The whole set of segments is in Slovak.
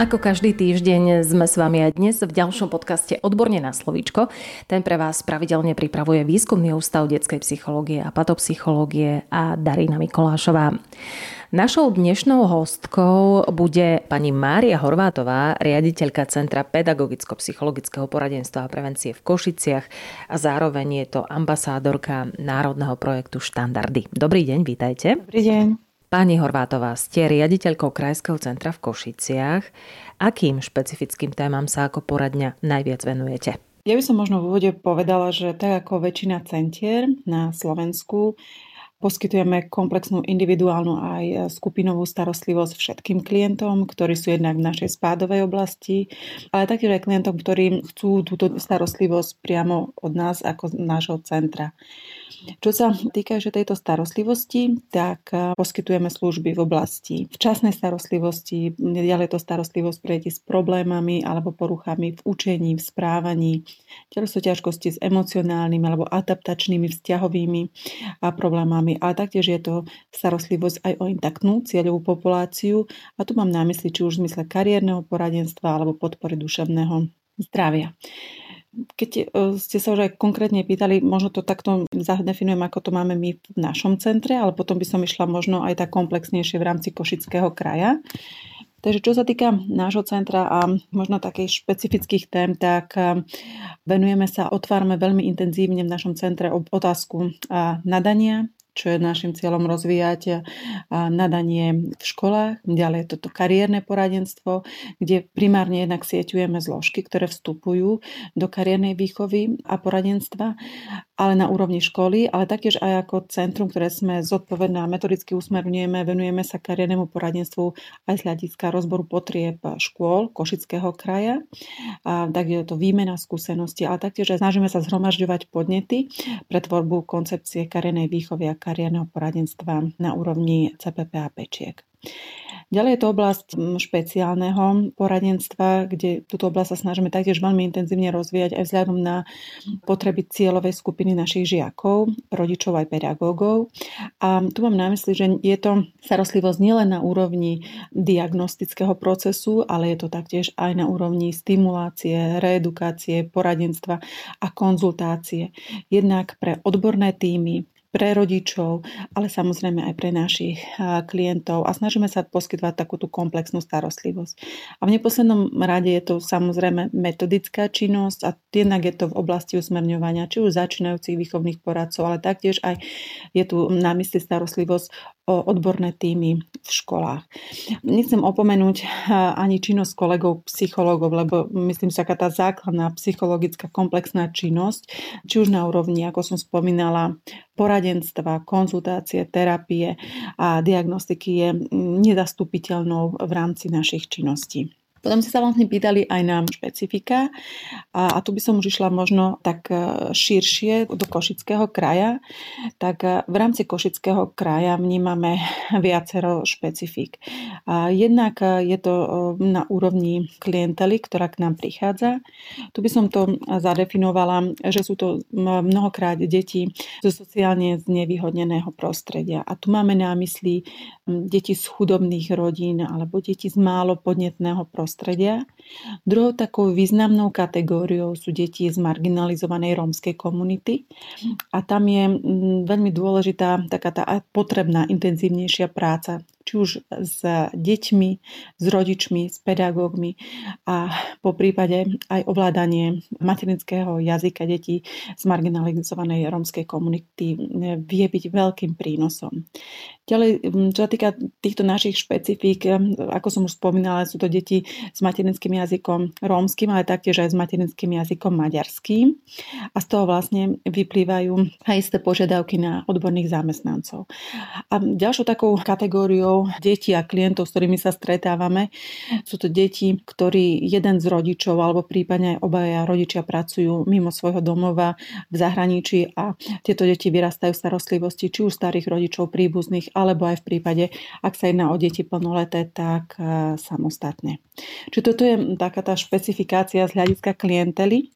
Ako každý týždeň sme s vami aj dnes v ďalšom podcaste Odborne na slovíčko. Ten pre vás pravidelne pripravuje Výskumný ústav detskej psychológie a patopsychológie a Darina Mikolášová. Našou dnešnou hostkou bude pani Mária Horvátová, riaditeľka Centra pedagogicko-psychologického poradenstva a prevencie v Košiciach a zároveň je to ambasádorka národného projektu Štandardy. Dobrý deň, vítajte. Dobrý deň. Pani Horvátová, ste riaditeľkou Krajského centra v Košiciach. Akým špecifickým témam sa ako poradňa najviac venujete? Ja by som možno v úvode povedala, že tak ako väčšina centier na Slovensku, Poskytujeme komplexnú individuálnu aj skupinovú starostlivosť všetkým klientom, ktorí sú jednak v našej spádovej oblasti, ale taktiež aj klientom, ktorí chcú túto starostlivosť priamo od nás ako z nášho centra. Čo sa týka že tejto starostlivosti, tak poskytujeme služby v oblasti včasnej starostlivosti, ďalej to starostlivosť pre deti s problémami alebo poruchami v učení, v správaní, ďalej sú ťažkosti s emocionálnymi alebo adaptačnými vzťahovými problémami problémami, ale taktiež je to starostlivosť aj o intaktnú cieľovú populáciu. A tu mám na mysli či už v zmysle kariérneho poradenstva alebo podpory duševného zdravia. Keď e, ste sa už aj konkrétne pýtali, možno to takto zadefinujem, ako to máme my v našom centre, ale potom by som išla možno aj tak komplexnejšie v rámci Košického kraja. Takže čo sa týka nášho centra a možno takých špecifických tém, tak e, venujeme sa, otvárame veľmi intenzívne v našom centre otázku nadania, čo je našim cieľom rozvíjať nadanie v školách. Ďalej toto kariérne poradenstvo, kde primárne jednak sieťujeme zložky, ktoré vstupujú do kariérnej výchovy a poradenstva, ale na úrovni školy, ale taktiež aj ako centrum, ktoré sme zodpovedné a metodicky usmerňujeme, venujeme sa kariérnemu poradenstvu aj z hľadiska rozboru potrieb škôl Košického kraja. A tak je to výmena skúseností, ale taktiež aj snažíme sa zhromažďovať podnety pre tvorbu koncepcie kariérnej výchovy a kariérneho poradenstva na úrovni CPP a pečiek. Ďalej je to oblasť špeciálneho poradenstva, kde túto oblasť sa snažíme taktiež veľmi intenzívne rozvíjať aj vzhľadom na potreby cieľovej skupiny našich žiakov, rodičov aj pedagógov. A tu mám na mysli, že je to starostlivosť nielen na úrovni diagnostického procesu, ale je to taktiež aj na úrovni stimulácie, reedukácie, poradenstva a konzultácie. Jednak pre odborné týmy, pre rodičov, ale samozrejme aj pre našich klientov a snažíme sa poskytovať takúto komplexnú starostlivosť. A v neposlednom rade je to samozrejme metodická činnosť a jednak je to v oblasti usmerňovania či už začínajúcich výchovných poradcov, ale taktiež aj je tu na mysli starostlivosť odborné týmy v školách. Nechcem opomenúť ani činnosť kolegov psychológov, lebo myslím si, aká tá základná psychologická komplexná činnosť, či už na úrovni, ako som spomínala, poradenstva, konzultácie, terapie a diagnostiky je nezastupiteľnou v rámci našich činností. Potom ste sa vlastne pýtali aj na špecifika a, a tu by som už išla možno tak e, širšie do Košického kraja. Tak e, v rámci Košického kraja vnímame viacero špecifik. A jednak e, je to na úrovni klientely, ktorá k nám prichádza. Tu by som to zadefinovala, že sú to mnohokrát deti zo sociálne znevýhodneného prostredia. A tu máme na mysli deti z chudobných rodín alebo deti z málo podnetného prostredia prostredia. Druhou takou významnou kategóriou sú deti z marginalizovanej rómskej komunity a tam je mm, veľmi dôležitá taká tá potrebná intenzívnejšia práca či už s deťmi, s rodičmi, s pedagógmi a po prípade aj ovládanie materinského jazyka detí z marginalizovanej rómskej komunity vie byť veľkým prínosom. Ďalej, čo sa týka týchto našich špecifík, ako som už spomínala, sú to deti s materinským jazykom rómskym, ale taktiež aj s materinským jazykom maďarským. A z toho vlastne vyplývajú aj isté požiadavky na odborných zamestnancov. A ďalšou takou kategóriou detí a klientov, s ktorými sa stretávame. Sú to deti, ktorí jeden z rodičov alebo prípadne aj obaja rodičia pracujú mimo svojho domova v zahraničí a tieto deti vyrastajú v starostlivosti či už starých rodičov, príbuzných, alebo aj v prípade, ak sa jedná o deti plnoleté, tak e, samostatne. Čiže toto je taká tá špecifikácia z hľadiska klientely.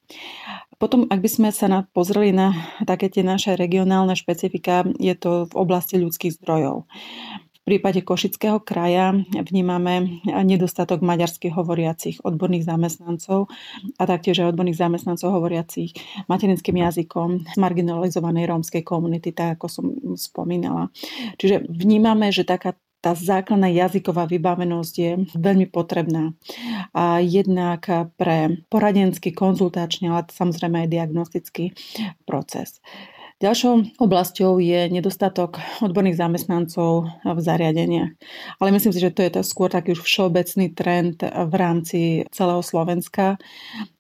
Potom, ak by sme sa na, pozreli na také tie naše regionálne špecifika, je to v oblasti ľudských zdrojov. V prípade Košického kraja vnímame nedostatok maďarských hovoriacich odborných zamestnancov a taktiež aj odborných zamestnancov hovoriacich materinským jazykom z marginalizovanej rómskej komunity, tak ako som spomínala. Čiže vnímame, že taká tá základná jazyková vybavenosť je veľmi potrebná. A jednak pre poradenský, konzultačný, ale samozrejme aj diagnostický proces. Ďalšou oblasťou je nedostatok odborných zamestnancov v zariadeniach. Ale myslím si, že to je to skôr taký už všeobecný trend v rámci celého Slovenska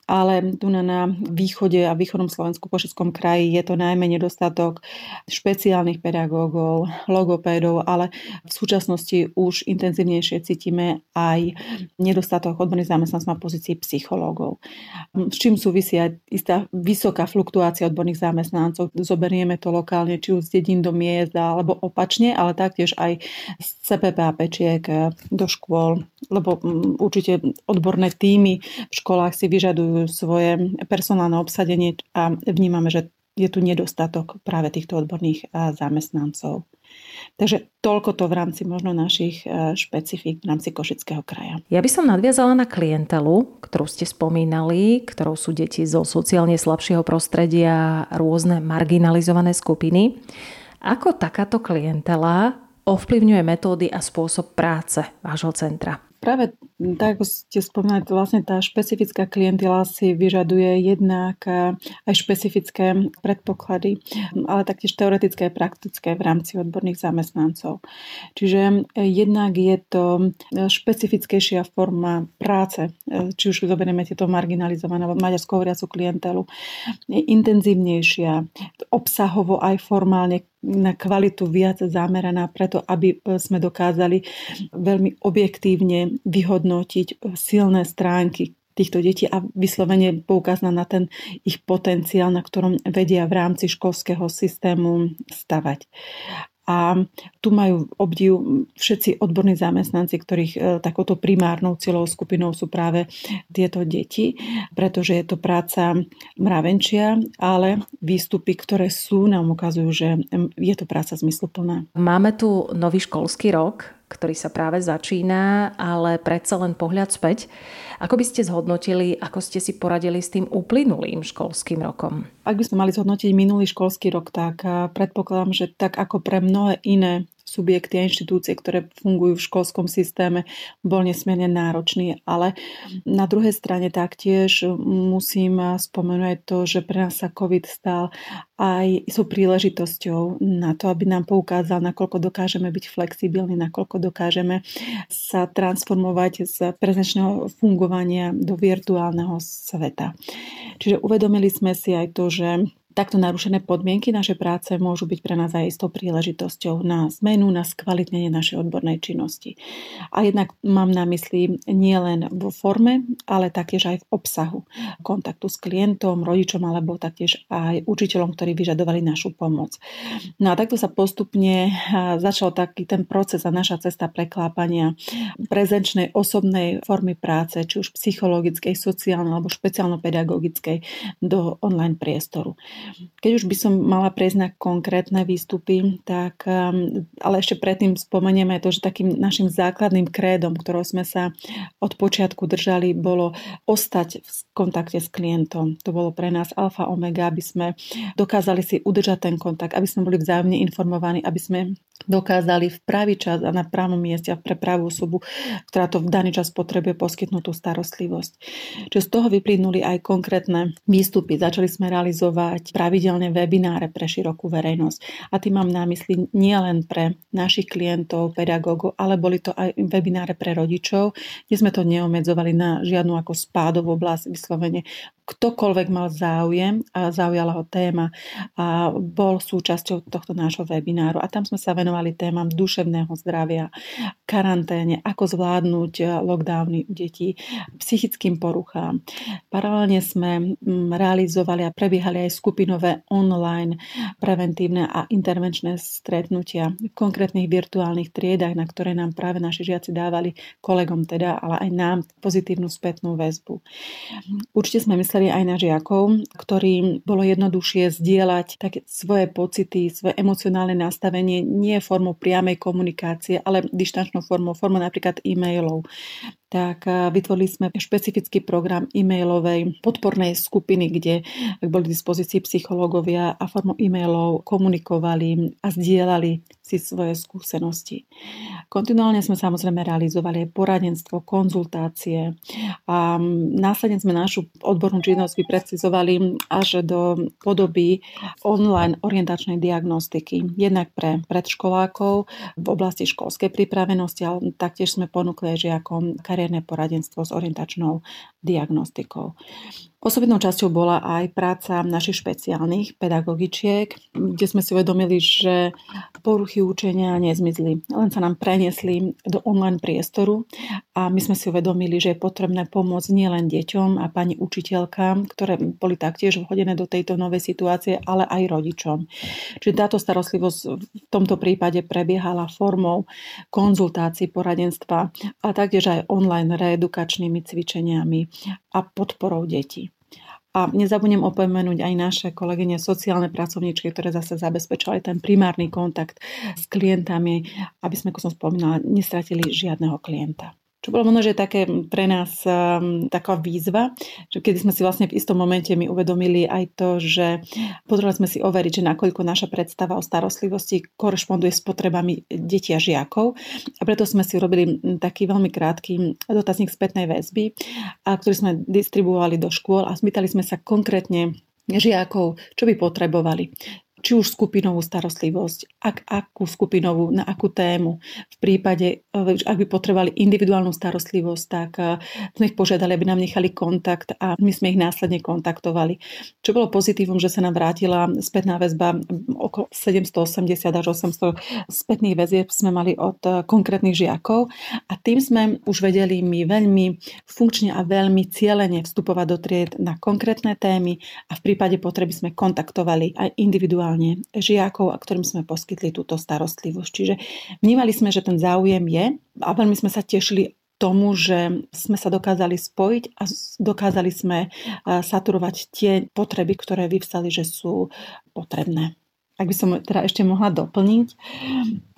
ale tu na, na východe a východnom Slovensku, Košickom kraji je to najmä nedostatok špeciálnych pedagógov, logopédov, ale v súčasnosti už intenzívnejšie cítime aj nedostatok odborných zamestnancov na pozícii psychológov. S čím súvisia istá vysoká fluktuácia odborných zamestnancov. Zoberieme to lokálne, či už z dedín do miest, alebo opačne, ale taktiež aj z CPP a pečiek do škôl, lebo mm, určite odborné týmy v školách si vyžadujú svoje personálne obsadenie a vnímame, že je tu nedostatok práve týchto odborných zamestnancov. Takže toľko to v rámci možno našich špecifík v rámci Košického kraja. Ja by som nadviazala na klientelu, ktorú ste spomínali, ktorou sú deti zo sociálne slabšieho prostredia, rôzne marginalizované skupiny. Ako takáto klientela ovplyvňuje metódy a spôsob práce vášho centra? Práve tak, ako ste spomínali, vlastne tá špecifická klientela si vyžaduje jednak eh, aj špecifické predpoklady, ale taktiež teoretické a praktické v rámci odborných zamestnancov. Čiže eh, jednak je to eh, špecifickejšia forma práce, či už zoberieme tieto marginalizované maďarsko hovoriacu klientelu, intenzívnejšia, obsahovo aj formálne na kvalitu viac zameraná preto, aby sme dokázali veľmi objektívne vyhodnotiť silné stránky týchto detí a vyslovene poukázať na ten ich potenciál, na ktorom vedia v rámci školského systému stavať. A tu majú obdiv všetci odborní zamestnanci, ktorých e, takouto primárnou cieľovou skupinou sú práve tieto deti, pretože je to práca mravenčia, ale výstupy, ktoré sú, nám ukazujú, že je to práca zmysluplná. Máme tu nový školský rok, ktorý sa práve začína, ale predsa len pohľad späť. Ako by ste zhodnotili, ako ste si poradili s tým uplynulým školským rokom? Ak by sme mali zhodnotiť minulý školský rok, tak predpokladám, že tak ako pre mnohé iné subjekty a inštitúcie, ktoré fungujú v školskom systéme, bol nesmierne náročný. Ale na druhej strane taktiež musím spomenúť to, že pre nás sa COVID stal aj sú príležitosťou na to, aby nám poukázal, nakoľko dokážeme byť flexibilní, nakoľko dokážeme sa transformovať z prezenčného fungovania do virtuálneho sveta. Čiže uvedomili sme si aj to, že Takto narušené podmienky našej práce môžu byť pre nás aj istou príležitosťou na zmenu, na skvalitnenie našej odbornej činnosti. A jednak mám na mysli nielen vo forme, ale taktiež aj v obsahu kontaktu s klientom, rodičom alebo taktiež aj učiteľom, ktorí vyžadovali našu pomoc. No a takto sa postupne začal taký ten proces a naša cesta preklápania prezenčnej osobnej formy práce, či už psychologickej, sociálnej alebo špeciálno-pedagogickej do online priestoru. Keď už by som mala prejsť na konkrétne výstupy, tak, um, ale ešte predtým spomenieme to, že takým našim základným krédom, ktorou sme sa od počiatku držali, bolo ostať v kontakte s klientom. To bolo pre nás alfa omega, aby sme dokázali si udržať ten kontakt, aby sme boli vzájomne informovaní, aby sme dokázali v pravý čas a na pravom mieste a pre pravú osobu, ktorá to v daný čas potrebuje poskytnúť tú starostlivosť. Čiže z toho vyplynuli aj konkrétne výstupy. Začali sme realizovať pravidelne webináre pre širokú verejnosť. A tým mám na mysli nielen pre našich klientov, pedagógov, ale boli to aj webináre pre rodičov, kde sme to neomedzovali na žiadnu ako spádovú oblasť, vyslovene ktokoľvek mal záujem a zaujala ho téma a bol súčasťou tohto nášho webináru. A tam sme sa venovali témam duševného zdravia, karanténe, ako zvládnuť lockdowny u detí, psychickým poruchám. Paralelne sme mm, realizovali a prebiehali aj skupinové online preventívne a intervenčné stretnutia v konkrétnych virtuálnych triedach, na ktoré nám práve naši žiaci dávali kolegom teda, ale aj nám pozitívnu spätnú väzbu. Určite sme mysleli, mysleli aj na žiakov, ktorým bolo jednoduchšie zdieľať také svoje pocity, svoje emocionálne nastavenie nie formou priamej komunikácie, ale dištančnou formou, formou napríklad e-mailov tak vytvorili sme špecifický program e-mailovej podpornej skupiny, kde boli k dispozícii psychológovia a formou e-mailov komunikovali a zdieľali si svoje skúsenosti. Kontinuálne sme samozrejme realizovali aj poradenstvo, konzultácie a následne sme našu odbornú činnosť vyprecizovali až do podoby online orientačnej diagnostiky. Jednak pre predškolákov v oblasti školskej pripravenosti, ale taktiež sme ponúkli žiakom kariérne poradenstvo s orientačnou diagnostikou. Osobitnou časťou bola aj práca našich špeciálnych pedagogičiek, kde sme si uvedomili, že poruchy učenia nezmizli, len sa nám preniesli do online priestoru a my sme si uvedomili, že je potrebné pomôcť nielen deťom a pani učiteľkám, ktoré boli taktiež vhodené do tejto novej situácie, ale aj rodičom. Čiže táto starostlivosť v tomto prípade prebiehala formou konzultácií, poradenstva a taktiež aj online reedukačnými cvičeniami a podporou detí. A nezabudnem opomenúť aj naše kolegyne sociálne pracovníčky, ktoré zase zabezpečovali ten primárny kontakt s klientami, aby sme, ako som spomínala, nestratili žiadneho klienta. Čo bolo možno, že také pre nás um, taká výzva, že kedy sme si vlastne v istom momente mi uvedomili aj to, že potrebovali sme si overiť, že nakoľko naša predstava o starostlivosti korešponduje s potrebami detí a žiakov. A preto sme si urobili taký veľmi krátky dotazník spätnej väzby, a ktorý sme distribuovali do škôl a spýtali sme sa konkrétne žiakov, čo by potrebovali či už skupinovú starostlivosť, ak, akú skupinovú, na akú tému. V prípade, e, ak by potrebovali individuálnu starostlivosť, tak e, sme ich požiadali, aby nám nechali kontakt a my sme ich následne kontaktovali. Čo bolo pozitívum, že sa nám vrátila spätná väzba okolo 780 až 800 spätných väzieb sme mali od e, konkrétnych žiakov a tým sme už vedeli my veľmi funkčne a veľmi cieľene vstupovať do tried na konkrétne témy a v prípade potreby sme kontaktovali aj individuálne individuálne žiakov, a ktorým sme poskytli túto starostlivosť. Čiže vnímali sme, že ten záujem je a veľmi sme sa tešili tomu, že sme sa dokázali spojiť a dokázali sme saturovať tie potreby, ktoré vyvstali, že sú potrebné. Ak by som teda ešte mohla doplniť.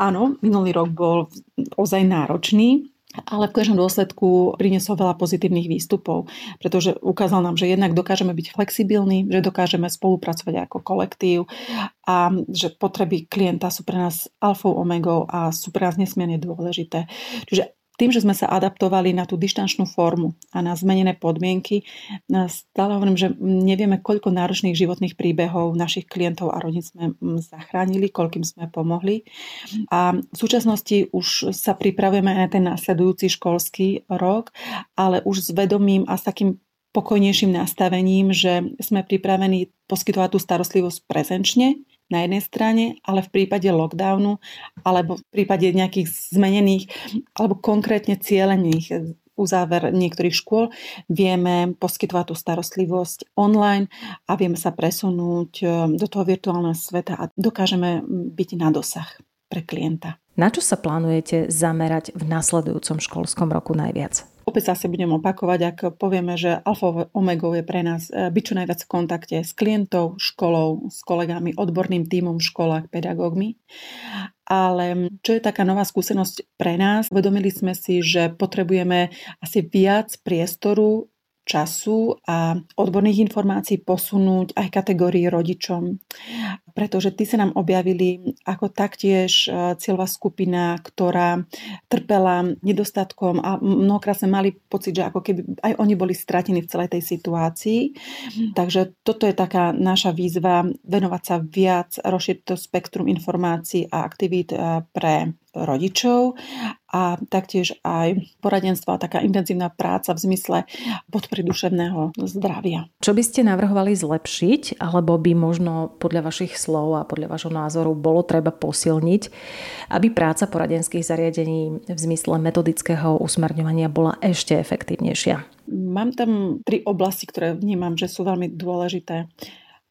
Áno, minulý rok bol ozaj náročný, ale v každom dôsledku priniesol veľa pozitívnych výstupov, pretože ukázal nám, že jednak dokážeme byť flexibilní, že dokážeme spolupracovať ako kolektív a že potreby klienta sú pre nás alfou omegou a sú pre nás nesmierne dôležité. Čiže tým, že sme sa adaptovali na tú dištančnú formu a na zmenené podmienky, stále hovorím, že nevieme, koľko náročných životných príbehov našich klientov a rodín sme zachránili, koľkým sme pomohli. A v súčasnosti už sa pripravujeme aj na ten následujúci školský rok, ale už s vedomím a s takým pokojnejším nastavením, že sme pripravení poskytovať tú starostlivosť prezenčne, na jednej strane, ale v prípade lockdownu alebo v prípade nejakých zmenených alebo konkrétne cieľených uzáver niektorých škôl vieme poskytovať tú starostlivosť online a vieme sa presunúť e, do toho virtuálneho sveta a dokážeme byť na dosah pre klienta. Na čo sa plánujete zamerať v nasledujúcom školskom roku najviac? Opäť sa budem opakovať, ak povieme, že alfa omegou je pre nás e, byť čo najviac v kontakte s klientou, školou, s kolegami, odborným tímom v školách, pedagógmi. Ale čo je taká nová skúsenosť pre nás, uvedomili sme si, že potrebujeme asi viac priestoru času a odborných informácií posunúť aj kategórii rodičom. Pretože tí sa nám objavili ako taktiež e, cieľová skupina, ktorá trpela nedostatkom a mnohokrát sme mali pocit, že ako keby aj oni boli stratení v celej tej situácii. Takže toto je taká naša výzva venovať sa viac, rozšíriť to spektrum informácií a aktivít e, pre rodičov a taktiež aj poradenstvo a taká intenzívna práca v zmysle podpory duševného zdravia. Čo by ste navrhovali zlepšiť, alebo by možno podľa vašich slov a podľa vašho názoru bolo treba posilniť, aby práca poradenských zariadení v zmysle metodického usmerňovania bola ešte efektívnejšia? Mám tam tri oblasti, ktoré vnímam, že sú veľmi dôležité.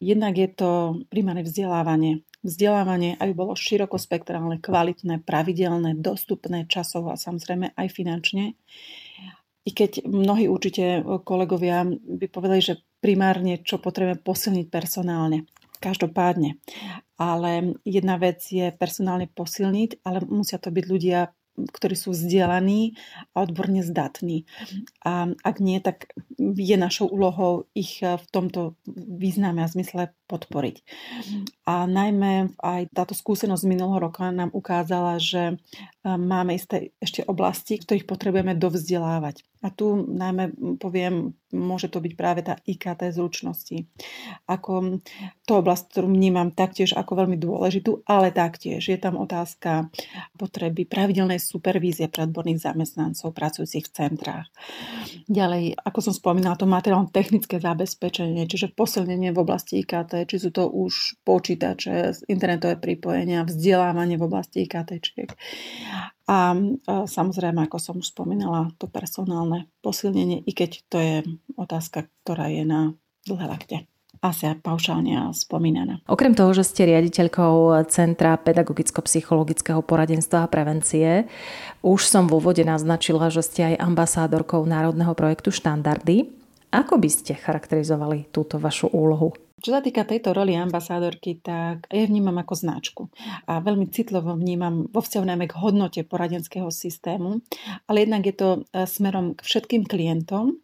Jednak je to primárne vzdelávanie vzdelávanie, aby bolo širokospektrálne, kvalitné, pravidelné, dostupné časovo a samozrejme aj finančne. I keď mnohí určite kolegovia by povedali, že primárne čo potrebujeme posilniť personálne. Každopádne. Ale jedna vec je personálne posilniť, ale musia to byť ľudia ktorí sú vzdelaní a odborne zdatní. A ak nie, tak je našou úlohou ich v tomto význame a zmysle podporiť. A najmä aj táto skúsenosť z minulého roka nám ukázala, že máme isté ešte oblasti, ktorých potrebujeme dovzdelávať. A tu najmä poviem, môže to byť práve tá IKT zručnosti. Ako to oblasť, ktorú vnímam taktiež ako veľmi dôležitú, ale taktiež je tam otázka potreby pravidelnej supervízie pre odborných zamestnancov pracujúcich v centrách. Ďalej, ako som spomínala, to materiálne technické zabezpečenie, čiže posilnenie v oblasti IKT, či sú to už počítače, internetové pripojenia, vzdelávanie v oblasti IKT. A samozrejme, ako som už spomínala, to personálne posilnenie, i keď to je otázka, ktorá je na dlhé lakte asi aj paušálne spomínaná. Okrem toho, že ste riaditeľkou Centra pedagogicko-psychologického poradenstva a prevencie, už som v úvode naznačila, že ste aj ambasádorkou národného projektu Štandardy. Ako by ste charakterizovali túto vašu úlohu? Čo sa týka tejto roli ambasádorky, tak ja vnímam ako značku. A veľmi citlivo vnímam vo vzťahu najmä k hodnote poradenského systému, ale jednak je to e, smerom k všetkým klientom,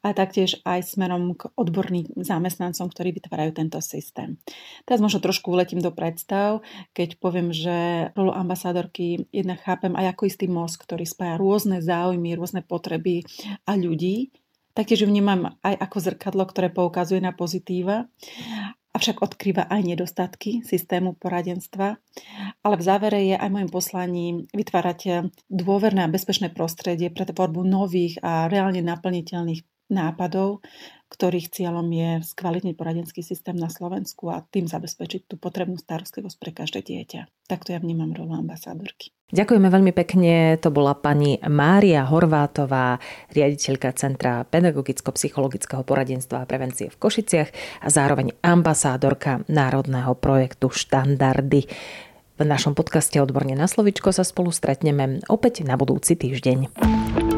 a taktiež aj smerom k odborným zamestnancom, ktorí vytvárajú tento systém. Teraz možno trošku uletím do predstav, keď poviem, že rolu ambasádorky jednak chápem aj ako istý most, ktorý spája rôzne záujmy, rôzne potreby a ľudí Taktiež vnímam aj ako zrkadlo, ktoré poukazuje na pozitíva, avšak odkrýva aj nedostatky systému poradenstva. Ale v závere je aj môjim poslaním vytvárať dôverné a bezpečné prostredie pre tvorbu nových a reálne naplniteľných nápadov, ktorých cieľom je skvalitniť poradenský systém na Slovensku a tým zabezpečiť tú potrebnú starostlivosť pre každé dieťa. Takto ja vnímam rolu ambasádorky. Ďakujeme veľmi pekne. To bola pani Mária Horvátová, riaditeľka Centra pedagogicko-psychologického poradenstva a prevencie v Košiciach a zároveň ambasádorka národného projektu Štandardy. V našom podcaste Odborne na slovičko sa spolu stretneme opäť na budúci týždeň.